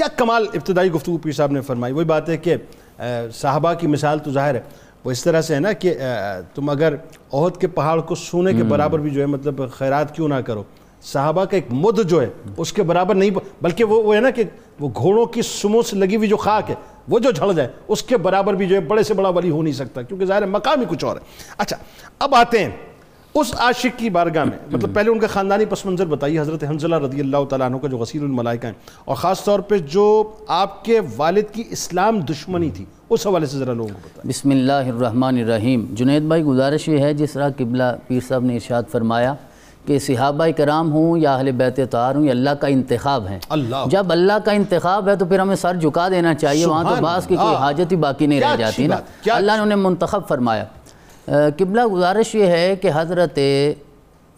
کیا کمال ابتدائی گفتگو پیر صاحب نے فرمائی؟ وہی بات ہے کہ صحابہ کی مثال تو ظاہر ہے وہ اس طرح سے ہے نا کہ تم اگر عہد کے پہاڑ کو سونے کے برابر بھی جو ہے مطلب خیرات کیوں نہ کرو؟ صحابہ کا ایک مد جو ہے اس کے برابر نہیں بلکہ وہ ہے نا کہ وہ گھوڑوں کی سموں سے لگی ہوئی جو خاک ہے وہ جو جھڑ جائے اس کے برابر بھی جو ہے بڑے سے بڑا ولی ہو نہیں سکتا کیونکہ ظاہر ہے مقام ہی کچھ اور ہے۔ اچھا اب آتے ہیں۔ اس عاشق کی بارگاہ میں مطلب پہلے ان کا خاندانی پس منظر بتائیے حضرت حنزلہ رضی اللہ تعالیٰ عنہ کا جو غسیل الملائکہ ہیں اور خاص طور پہ جو آپ کے والد کی اسلام دشمنی تھی اس حوالے سے ذرا لوگوں کو بتائیں۔ بسم اللہ الرحمن الرحیم۔ جنید بھائی گزارش یہ ہے جس طرح قبلہ پیر صاحب نے ارشاد فرمایا کہ صحابہ کرام ہوں یا اہل بیت تار ہوں یہ اللہ کا انتخاب ہیں جب اللہ کا انتخاب ہے تو پھر ہمیں سر جھکا دینا چاہیے وہاں تو بعض کی کوئی حاجت ہی باقی نہیں رہ جاتی نا۔ اللہ نے انہیں منتخب فرمایا۔ قبلہ گزارش یہ ہے کہ حضرت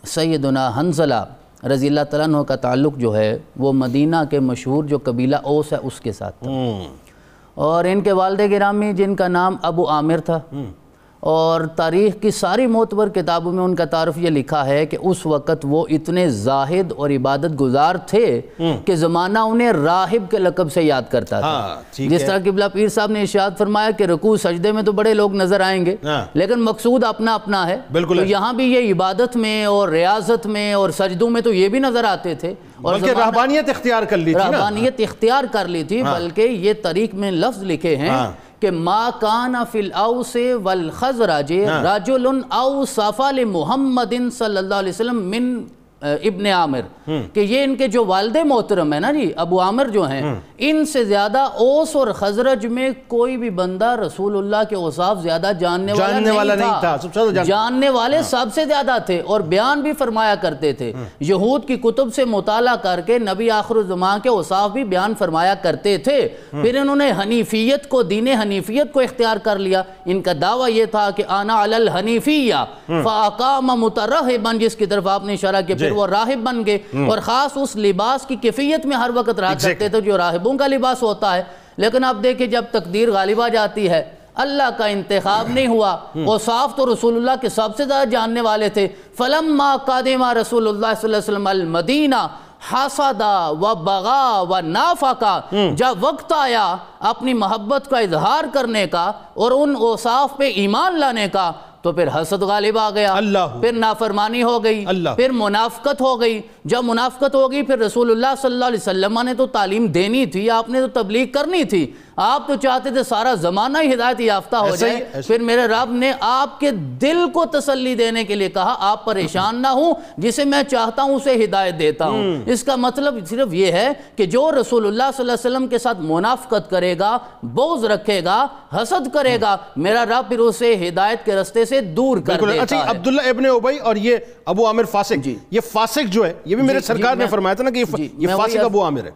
سیدنا حنزلہ رضی اللہ تعالیٰ عنہ کا تعلق جو ہے وہ مدینہ کے مشہور جو قبیلہ اوس ہے اس کے ساتھ تھا۔ اور ان کے والد گرامی جن کا نام ابو عامر تھا اور تاریخ کی ساری معتبر کتابوں میں ان کا تعارف یہ لکھا ہے کہ اس وقت وہ اتنے زاہد اور عبادت گزار تھے کہ زمانہ انہیں راہب کے لقب سے یاد کرتا تھا۔ ہاں، جس طرح قبلہ پیر صاحب نے اشیاد فرمایا کہ رکوع سجدے میں تو بڑے لوگ نظر آئیں گے ہاں۔ لیکن مقصود اپنا اپنا ہے۔ تو یہاں بھی یہ عبادت میں اور ریاضت میں اور سجدوں میں تو یہ بھی نظر آتے تھے۔ اور بلکہ رہبانیت اختیار کر لی تھی رہبانیت اختیار کر لی تھی ہاں۔ بلکہ یہ طریق میں لفظ لکھے ہیں کہ ما کان فی الاوس والخزرج رجل او صفا لمحمد صلی اللہ علیہ وسلم من ابن عامر کہ یہ ان کے جو والد محترم ہیں نا جی ابو عامر جو ہیں ان سے زیادہ اوس اور خزرج میں کوئی بھی بندہ رسول اللہ کے اوصاف زیادہ جاننے والا نہیں تھا۔ جاننے والے ہاں۔ سب سے زیادہ تھے اور بیان بھی فرمایا کرتے تھے۔ یہود کی کتب سے مطالعہ کر کے نبی آخر الزمان کے اوصاف بھی بیان فرمایا کرتے تھے۔ پھر انہوں نے حنیفیت کو دین حنیفیت کو اختیار کر لیا۔ ان کا دعویٰ یہ تھا کہ آنا علی الحنیفیہ فاقام مترہبن جس کی طرف آپ نے اشارہ کیا پھر وہ راہب بن گئے اور خاص اس لباس کی کیفیت میں ہر وقت رہا کرتے تھے جو راہبوں کا لباس ہوتا ہے۔ لیکن اب دیکھیں جب تقدیر غالب آ جاتی ہے اللہ کا انتخاب نہیں ہوا۔ وہ صاف تو رسول اللہ کے سب سے زیادہ جاننے والے تھے۔ فلما قادمہ رسول اللہ صلی اللہ علیہ وسلم المدینہ حسدہ و بغا و نافقہ جب وقت آیا اپنی محبت کا اظہار کرنے کا اور ان اوصاف پہ ایمان لانے کا تو پھر حسد غالب آ گیا۔ پھر نافرمانی ہو گئی۔ پھر منافقت ہو گئی۔ جب منافقت ہو گئی پھر رسول اللہ صلی اللہ علیہ وسلم نے تو تعلیم دینی تھی آپ نے تو تبلیغ کرنی تھی۔ آپ تو چاہتے تھے سارا زمانہ ہی ہدایت یافتہ ہو جائے۔ پھر میرے رب نے آپ کے دل کو تسلی دینے کے لیے کہا آپ پریشان نہ ہوں جسے میں چاہتا ہوں اسے ہدایت دیتا ہوں۔ اس کا مطلب صرف یہ ہے کہ جو رسول اللہ صلی اللہ علیہ وسلم کے ساتھ منافقت کرے گا بوز رکھے گا حسد کرے گا میرا رب پھر اسے ہدایت کے رستے سے دور کر دیتا اچھا، ہے۔ عبداللہ ابن عبی اور یہ ابو عامر فاسق۔ جی۔ یہ فاسق جو ہے یہ بھی میرے جی، جی، سرکار نے فرمایا تھا نا کہ یہ فاسق ابو عامر ہے۔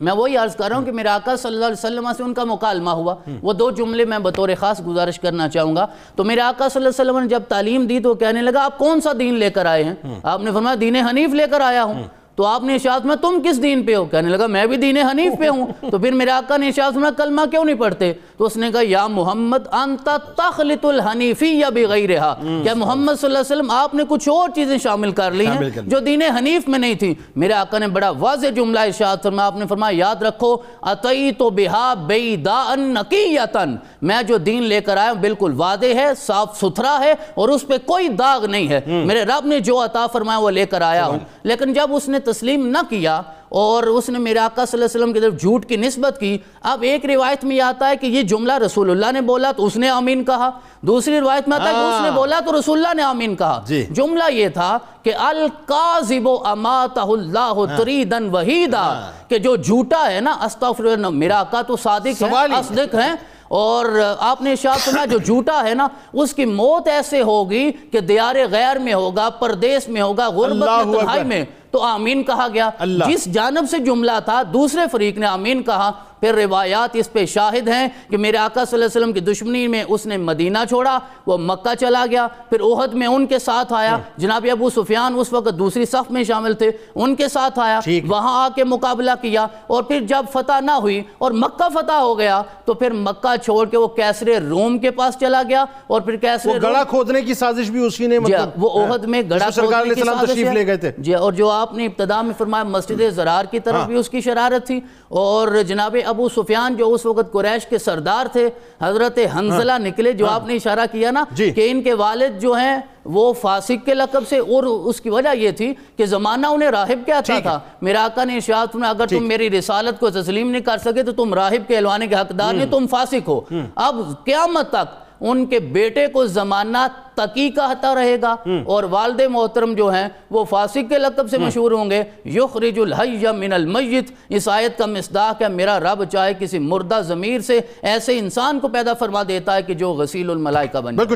میں وہی عرض کر رہا ہوں کہ میرے آقا صلی اللہ علیہ وسلم سے ان کا مکالمہ ہوا۔ وہ دو جملے میں بطور خاص گزارش کرنا چاہوں گا۔ تو میرے آقا صلی اللہ علیہ وسلم نے جب تعلیم دی تو کہنے لگا آپ کون سا دین لے کر آئے ہیں؟ آپ نے فرمایا دین حنیف لے کر آیا ہوں۔ تو آپ نے اشاعت میں تم کس دین پہ ہو؟ کہنے لگا میں بھی دین حنیف پہ ہوں۔ تو پھر میرے آقا نے اشاعت میں کلمہ کیوں نہیں پڑھتے؟ تو اس نے کہا یا محمد انتا تخلط الحنیفی یا بغیرہا کیا محمد صلی اللہ علیہ وسلم آپ نے کچھ اور چیزیں شامل کر لی ہیں جو دین حنیف میں نہیں تھی؟ میرے آقا نے بڑا واضح جملہ اشاعت فرمایا آپ نے فرمایا یاد رکھو اتیتو بہا بیداءن نقیتن میں جو دین لے کر آیا ہوں بالکل واضح ہے صاف ستھرا ہے اور اس پہ کوئی داغ نہیں ہے۔ میرے رب نے جو عطا فرمایا وہ لے کر آیا ہوں۔ لیکن جب اس نے تسلیم نہ کیا اور اس نے میرے آقا صلی اللہ علیہ وسلم کی طرف جھوٹ کی نسبت کی اب ایک روایت میں یہ آتا ہے کہ یہ جملہ رسول اللہ نے بولا تو اس نے آمین کہا دوسری روایت میں آتا ہے کہ اس نے ہاں۔ بولا تو رسول اللہ نے آمین کہا جی۔ جملہ یہ تھا کہ القاذب اماتہ اللہ ہاں۔ تریدن وحیدہ ہاں۔ کہ جو جھوٹا ہے نا استغفر میرا آقا تو صادق ہے اصدق ہیں اور آپ نے شاہ سنا جو جھوٹا ہے نا اس کی موت ایسے ہوگی کہ دیار غیر میں ہوگا پردیس میں ہوگا غربت میں تنہائی میں تو آمین کہا گیا۔ جس جانب سے جملہ تھا دوسرے فریق نے آمین کہا۔ پھر روایات اس پہ شاہد ہیں کہ میرے آقا صلی اللہ علیہ وسلم کی دشمنی میں اس نے مدینہ چھوڑا وہ مکہ چلا گیا۔ پھر احد میں ان کے ساتھ آیا۔ جناب ابو سفیان اس وقت دوسری صف میں شامل تھے۔ ان کے ساتھ آیا۔ وہاں آ کے مقابلہ کیا۔ اور پھر جب فتح نہ ہوئی اور مکہ فتح ہو گیا تو پھر مکہ چھوڑ کے وہ کیسر روم کے پاس چلا گیا۔ اور پھر کیسر وہ گڑا کھودنے کی سازش بھی اسی نے جی مطلب۔ وہ احد میں گڑا سرکار علیہ کھودنے کی سازش ہے۔ لے گئے تھے۔ جی اور جو آپ نے ابتدا میں فرمایا مسجد زرار کی طرف بھی اس کی شرارت تھی اور جناب ابو سفیان جو اس وقت قریش کے سردار تھے حضرت حنزلہ نکلے جو آپ نے اشارہ کیا نا جی۔ کہ ان کے والد جو ہیں وہ فاسق کے لقب سے اور اس کی وجہ یہ تھی کہ زمانہ انہیں راہب کہتا تھا میرا آقا نے ارشاد فرمایا اگر تم میری رسالت کو تسلیم نہیں کر سکے تو تم راہب کے احلوانے کے حقدار نہیں تم فاسق ہو۔ اب قیامت تک ان کے بیٹے کو زمانہ تقی کہتا رہے گا۔ اور والد محترم جو ہیں وہ فاسق کے لقب سے مشہور ہوں گے۔ یخرج الحی من المیت۔ اس آیت کا مصداق ہے میرا رب چاہے کسی مردہ ضمیر سے ایسے انسان کو پیدا فرما دیتا ہے کہ جو غسیل الملائکہ بن جائے بالکل۔